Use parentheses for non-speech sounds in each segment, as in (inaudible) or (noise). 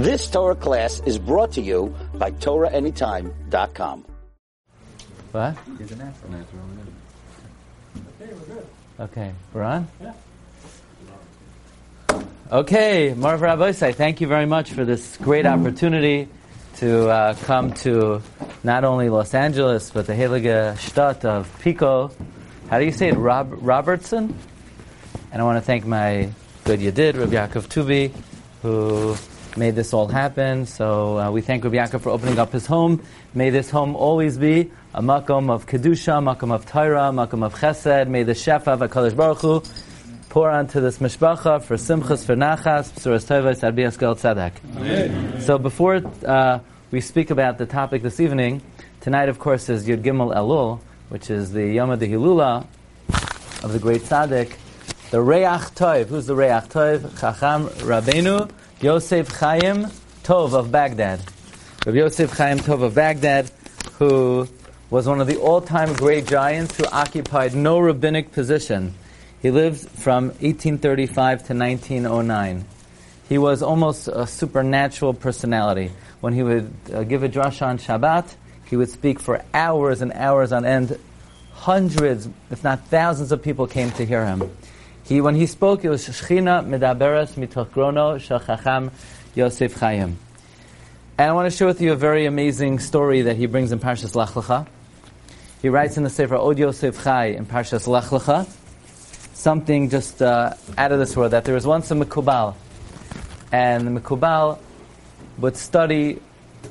This Torah class is brought to you by TorahAnytime.com. What? He's an asshole. Okay, we're on? Yeah. Okay, Marv Rabosai, thank you very much for this great opportunity to uh, come to not only Los Angeles, but the Heilige Stadt of Pico. How do you say it? Rob- Robertson? And I want to thank my good Yedid, Rabbi Yaakov Tubi, who made this all happen. So uh, we thank Rabbi Yaakov for opening up his home. May this home always be a makom of kedusha, makom of Torah, makom of chesed. May the shefa of Hakadosh Baruch Hu pour onto this mishpacha for simchas, for nachas, b'suras tovas, adbiyas gel tzedek. So before uh, we speak about the topic this evening, tonight of course is Yud Gimel Elul, which is the Yom of the Hilula of the great tzaddik, the Reach Toiv. Who's the Reach Toiv? Chacham Rabbeinu Yosef Chaim Tov of Baghdad. Rabbi Yosef Chaim Tov of Baghdad, who was one of the all-time great giants who occupied no rabbinic position. He lived from 1835 to 1909. He was almost a supernatural personality. When he would uh, give a drasha on Shabbat, he would speak for hours and hours on end. Hundreds, if not thousands of people came to hear him. He, when he spoke, it was Shechina Medaberes Mitoch Grono Shachacham Yosef Chaim. And I want to share with you a very amazing story that he brings in Parshas Lech Lecha. He writes in the Sefer Od Yosef Chai in Parshas Lech Lecha something just uh, out of this world. That there was once a Mekubal, and the Mekubal would study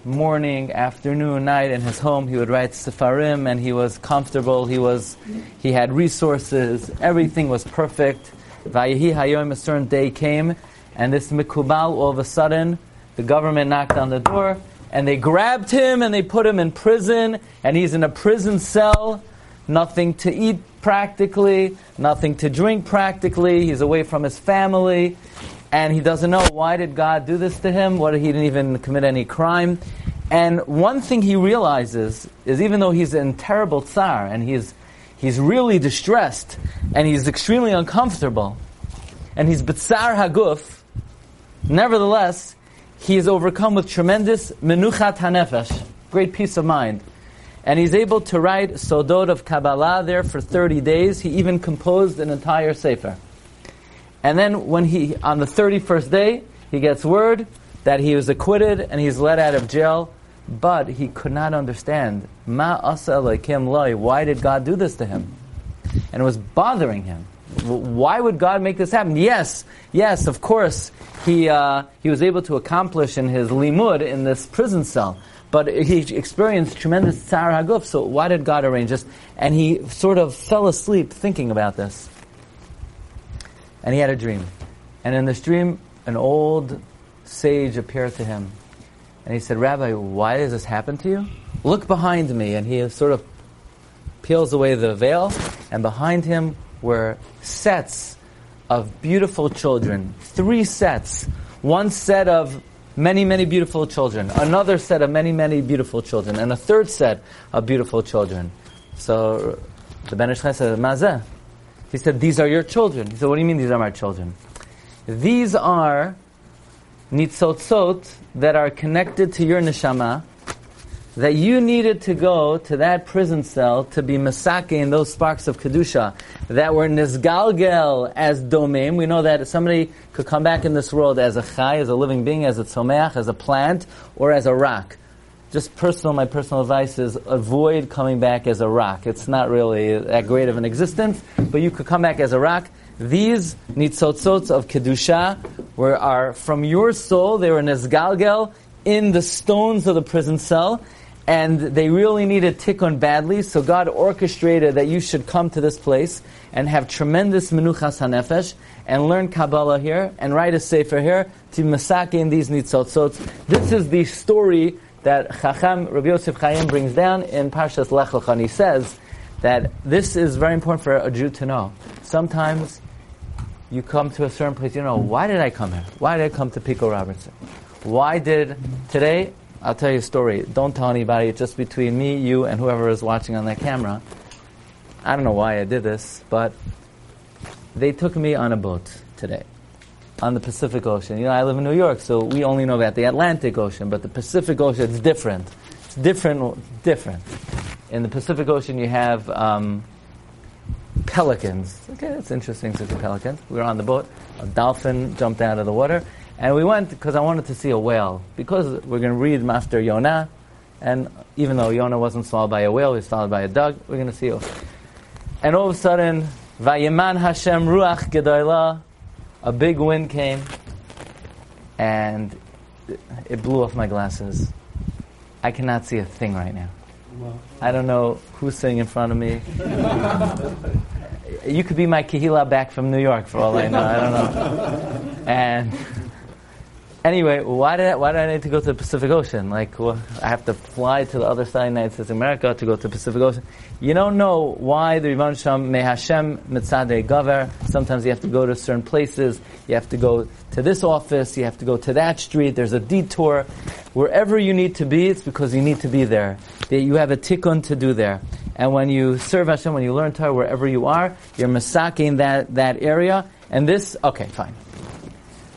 morning, afternoon, night in his home. He would write Sefarim, and he was comfortable. He was, he had resources. Everything was perfect. Vayehi Hayom, a certain day came, and this Mekubal, all of a sudden, the government knocked on the door, and they grabbed him and they put him in prison, and he's in a prison cell, nothing to eat practically, nothing to drink practically. He's away from his family, and he doesn't know why did God do this to him. What he didn't even commit any crime. And one thing he realizes is, even though he's in terrible tsar and he's he's really distressed and he's extremely uncomfortable, and he's bitsar haguf, nevertheless he is overcome with tremendous menuchat hanefesh, great peace of mind. And he's able to write Sodot of Kabbalah there for 30 days. He even composed an entire Sefer. And then when he, on the 31st day, he gets word that he was acquitted and he's let out of jail, but he could not understand, Ma asa loy, why did God do this to him? And it was bothering him. Why would God make this happen? Yes, yes, of course, he, uh, he was able to accomplish in his limud in this prison cell. But he experienced tremendous tsar haguf, so why did God arrange this? And he sort of fell asleep thinking about this. And he had a dream. And in this dream, an old sage appeared to him. And he said, Rabbi, why does this happen to you? Look behind me. And he sort of peels away the veil, and behind him were sets of beautiful children. Three sets. One set of many, many beautiful children. Another set of many, many beautiful children. And a third set of beautiful children. So the Ben Ish said, Mazeh. He said, These are your children. He said, What do you mean these are my children? These are nitzotzot that are connected to your neshama that you needed to go to that prison cell to be masake in those sparks of kedusha that were nizgalgel as domim. We know that somebody could come back in this world as a chai, as a living being, as a tzomeach, as a plant, or as a rock. Just personal, my personal advice is avoid coming back as a rock. It's not really that great of an existence, but you could come back as a rock. These nitzotzot of kedusha were are from your soul. They were nizgalgel in the stones of the prison cell and they really needed tikkun badly, so God orchestrated that you should come to this place and have tremendous menuchas hanefesh and learn Kabbalah here and write a sefer here to masake in these nitzotzot. This is the story that Chacham Rabbi Yosef Chaim brings down in Parshas Lech Lecha, and he says that this is very important for a Jew to know. Sometimes you come to a certain place, you know, why did I come here? Why did I come to Pico Robertson? Why did today I'll tell you a story. Don't tell anybody. It's just between me, you, and whoever is watching on that camera. I don't know why I did this, but they took me on a boat today. On the Pacific Ocean. You know, I live in New York, so we only know about the Atlantic Ocean, but the Pacific Ocean is different. It's different, different. In the Pacific Ocean, you have um, pelicans. Okay, that's interesting to see pelicans. We were on the boat. A dolphin jumped out of the water, and we went because I wanted to see a whale. Because we're going to read Maftir Yonah, and even though Yonah wasn't swallowed by a whale, he was swallowed by a dog, we're going to see a And all of a sudden, Vayeman Hashem Ruach Gedolah, a big wind came, and it blew off my glasses. I cannot see a thing right now. I don't know who's sitting in front of me. you could be my Kehila back from New York for all I know. I don't know. And anyway, why did I, why I need to go to the Pacific Ocean? Like, well, I have to fly to the other side of the United States of America to go to the Pacific Ocean. You don't know why the Rivan Sham May Hashem Mitzadeh Gaver. Sometimes you have to go to certain places. You have to go to this office. You have to go to that street. There's a detour. Wherever you need to be, it's because you need to be there. You have a tikkun to do there. And when you serve Hashem, when you learn Torah, wherever you are, you're masaking that, that area. And this, okay, fine.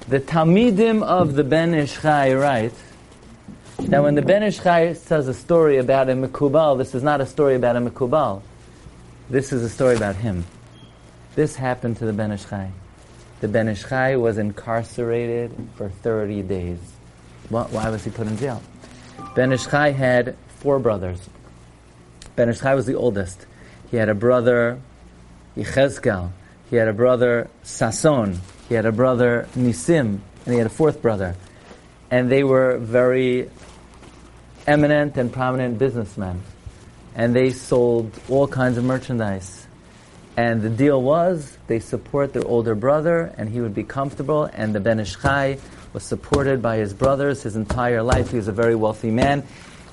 The Talmidim of the Ben Ish Chai write that when the Ben Ish Chai tells a story about a Mekubal, this is not a story about a Mekubal. This is a story about him. This happened to the Ben Ish Chai. The Ben Ish Chai was incarcerated for 30 days. why was he put in jail? Ben Ish Chai had four brothers. Ben Ish Chai was the oldest. He had a brother, Yechezkel. He had a brother, Sason. He had a brother, Nisim. And he had a fourth brother. And they were very eminent and prominent businessmen. And they sold all kinds of merchandise. And the deal was they support their older brother and he would be comfortable. And the Ben Ish Chai was supported by his brothers his entire life. He was a very wealthy man.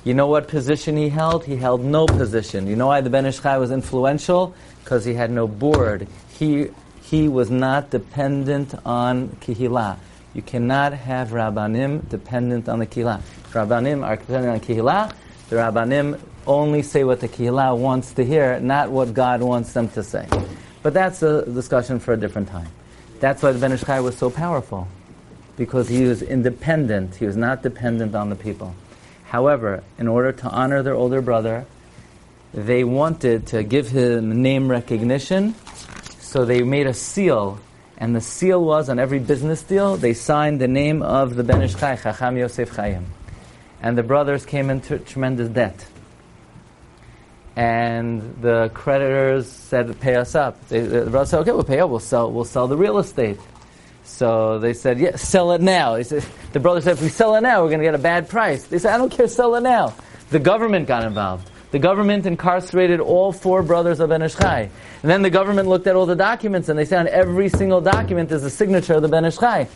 You know what position he held? He held no position. You know why the Ben Ish Chai was influential? Because he had no board. He, he was not dependent on Kihila. You cannot have Rabbanim dependent on the Kihila. Rabbanim are dependent on Kihila. The Rabbanim only say what the Kihila wants to hear, not what God wants them to say. But that's a discussion for a different time. That's why the Ben Ish was so powerful. Because he was independent. He was not dependent on the people. However, in order to honor their older brother, they wanted to give him name recognition, so they made a seal. And the seal was on every business deal, they signed the name of the Ben Ish Chacham Yosef Chaim. And the brothers came into tremendous debt. And the creditors said, pay us up. They, the brothers said, okay, we'll pay up, we'll sell, we'll sell the real estate. So they said, yeah, sell it now. Said, the brother said, if we sell it now, we're going to get a bad price. They said, I don't care, sell it now. The government got involved. The government incarcerated all four brothers of Ben Ish Chai. And then the government looked at all the documents and they said on every single document is a signature of the Ben Ish Chai.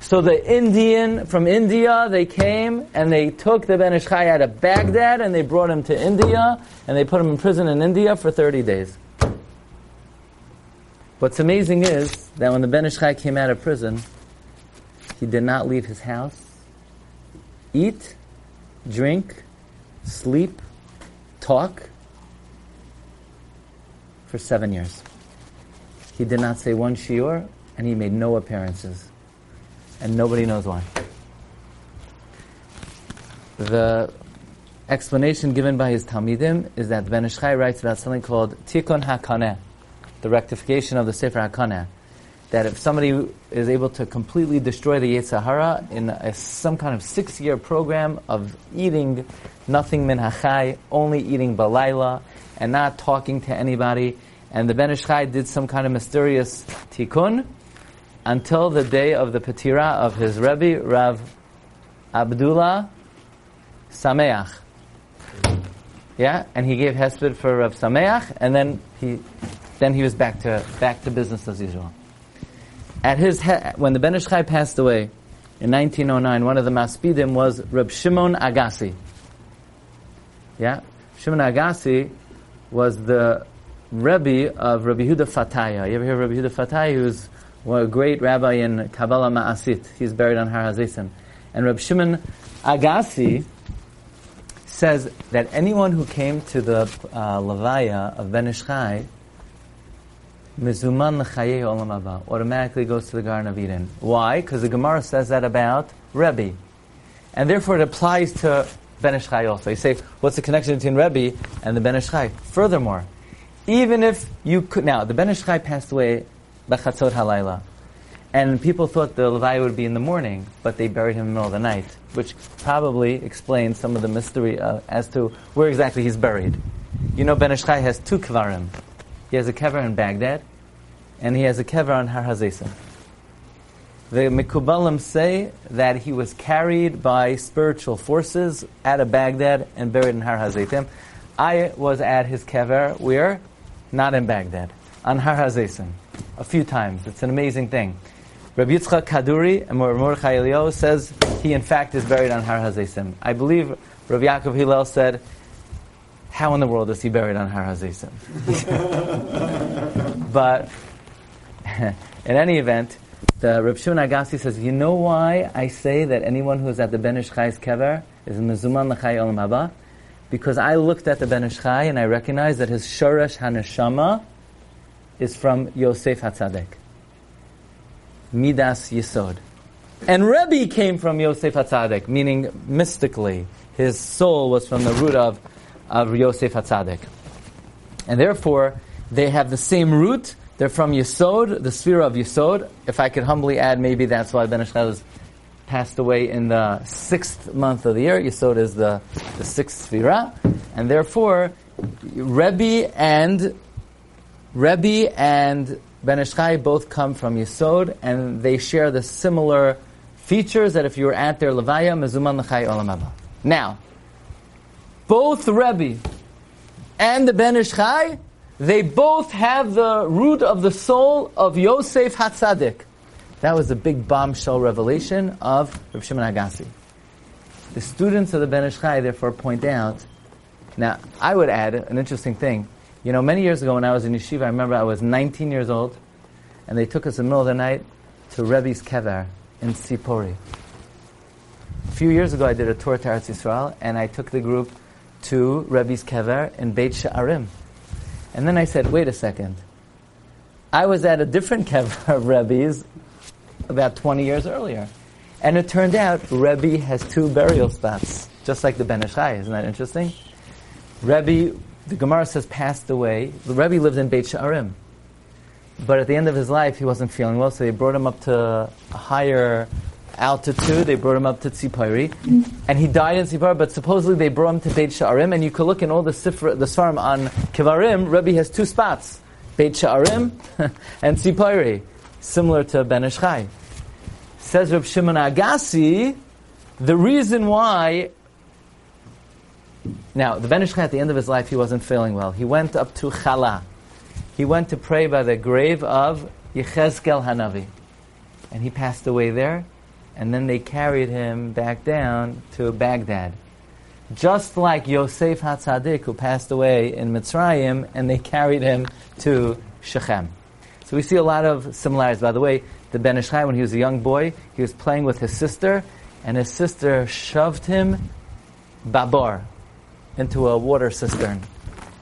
So the Indian, from India, they came and they took the Ben Ish Chai out of Baghdad and they brought him to India and they put him in prison in India for 30 days. What's amazing is that when the Ben Ish Chai came out of prison, he did not leave his house, eat, drink, sleep, talk for seven years. He did not say one shiur, and he made no appearances. And nobody knows why. The explanation given by his Talmidim is that Ben Ish Chai writes about something called Tikkun HaKaneh the rectification of the Sefer HaKaneh, that if somebody is able to completely destroy the Yetzer Hara in a, some kind of six-year program of eating nothing min hachai, only eating balayla, and not talking to anybody, and the Ben Ish Chai did some kind of mysterious tikkun until the day of the patira of his Rebbe, Rav Abdullah Sameach. Yeah, and he gave hesped for Rav Sameach, and then he then he was back to back to business as usual. At his he- when the Ben Ish Chai passed away in 1909, one of the maspidim was Reb Shimon Agassi. Yeah, Shimon Agassi was the Rebbe of Rabbi Huda Fataya. You ever hear of Rabbi Huda Fataya? Was a great rabbi in Kabbalah Ma'asit. He's buried on Har HaZisim. And Reb Shimon Agassi says that anyone who came to the uh, Levaya of Ben Ish Chai Mizuman l'chayei olam haba, automatically goes to the Garden of Eden. Why? Because the Gemara says that about Rebbe. And therefore it applies to Ben Ish Chai also. You say, what's the connection between Rebbe and the Ben Ish Chai? Furthermore, even if you could, now, the Ben Ish Chai passed away Bechatzot Halayla. And people thought the Levaya would be in the morning, but they buried him in the middle of the night, which probably explains some of the mystery uh, as to where exactly he's buried. You know, Ben Ish Chai has two kvarim. He has a kever in Baghdad, and he has a kever on Har Hazesim. The Mikubalim say that he was carried by spiritual forces out of Baghdad and buried in Har Hazetim. I was at his kever, where? Not in Baghdad, on Har Hazesim, a few times. It's an amazing thing. Rabbi Yitzchak Kaduri and Mordechai Eliyahu says he in fact is buried on Har Hazesim. I believe Rabbi Yaakov Hillel said, how in the world is he buried on Har Hazesim? (laughs) but (laughs) in any event, the Reb Shimon Agassi says, you know why I say that anyone who is at the Ben Ish Chai's kever is mezuman l'chai olam haba? Because I looked at the Ben Ish Chai and I recognized that his shoresh haneshama is from Yosef Hatzadek. Midas Yisod. And Rebbe came from Yosef Hatzadek, meaning mystically, his soul was from the root of, of Yosef Hatzadek. And therefore, they have the same root, they're from Yisod, the sphere of Yisod. If I could humbly add, maybe that's why Ben Ish Chai was passed away in the sixth month of the year. Yisod is the, the sixth sphere. And therefore, Rebbe and Rebbe and Ben Ish Chai both come from Yisod, and they share the similar features that if you were at their Levaya, Mezuman L'chai Olam. Now, both Rebbe and the Ben Ish Chai they both have the root of the soul of Yosef Hatzadik. That was the big bombshell revelation of Rav Shimon Agassi. The students of the Ben Ish Chai therefore point out. Now, I would add an interesting thing. You know, many years ago when I was in yeshiva, I remember I was 19 years old, and they took us in the middle of the night to Rebbe's kever in Tzipori. A few years ago, I did a tour to Eretz Yisrael, and I took the group to Rabbi's kever in Beit Sha'arim. And then I said, wait a second. I was at a different (laughs) kever of Rabbi's about 20 years earlier. And it turned out Rebbe has two burial spots, just like the Ben Ish Chai. Isn't that interesting? Rebbe, the Gemara says, passed away. The lived in Beit Sha'arim. But at the end of his life, he wasn't feeling well, so they brought him up to a higher altitude. They brought him up to Tzipori, mm-hmm. and he died in Tzipori. But supposedly they brought him to Beit Sha'arim, and you could look in all the sifra, the svarim on Kivarim. Rebbe has two spots: Beit Sha'arim (laughs) and Tzipori, similar to Ben Ish Chai. Says Reb Shimon Agassi, the reason why. Now, the Ben Ish Chai at the end of his life, he wasn't feeling well. He went up to Chala. He went to pray by the grave of Yechezkel Hanavi. And he passed away there and then they carried him back down to Baghdad. Just like Yosef HaTzadik, who passed away in Mitzrayim, and they carried him to Shechem. So we see a lot of similarities. By the way, the Ben Ish Chai, when he was a young boy, he was playing with his sister, and his sister shoved him babar into a water cistern.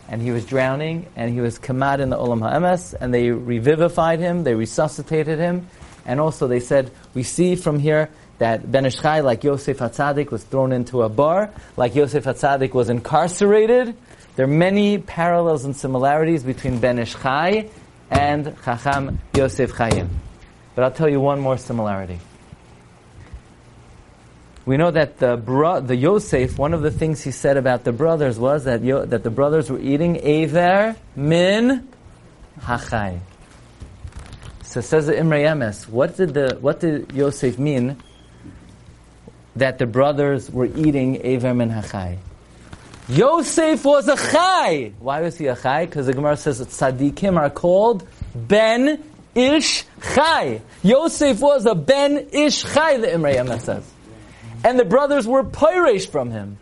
And he was drowning, and he was kamad in the Olam HaEmes, and they revivified him, they resuscitated him, and also they said, we see from here that Ben Ish Chai, like Yosef Hatzadik, was thrown into a bar, like Yosef Hatzadik was incarcerated. There are many parallels and similarities between Ben Ish Chai and Chacham Yosef Chaim. But I'll tell you one more similarity. We know that the, bro- the Yosef, one of the things he said about the brothers was that, Yo- that the brothers were eating Aver min hachai. So says the Imre Emes, what did the what did Yosef mean that the brothers were eating Aver min hachai? Yosef was a chai. Why was he a chai? Because the Gemara says that tzaddikim are called ben ish chai. Yosef was a ben ish chai. The Imre Emes says, and the brothers were pyresh from him.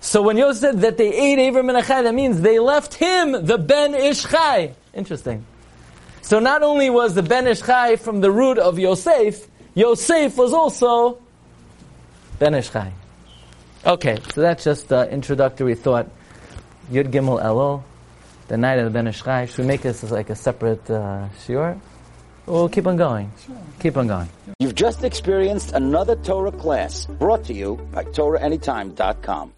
So when Yosef said that they ate Aver min hachai, that means they left him the ben ish chai. Interesting. So not only was the Ben Ish Chai from the root of Yosef, Yosef was also Ben Ish Chai. Okay, so that's just the introductory thought. Yud Gimel Elul. the night of the Ben Ish Chai. Should we make this as like a separate uh, shiur? We'll keep on going. Keep on going. You've just experienced another Torah class brought to you by TorahAnytime.com.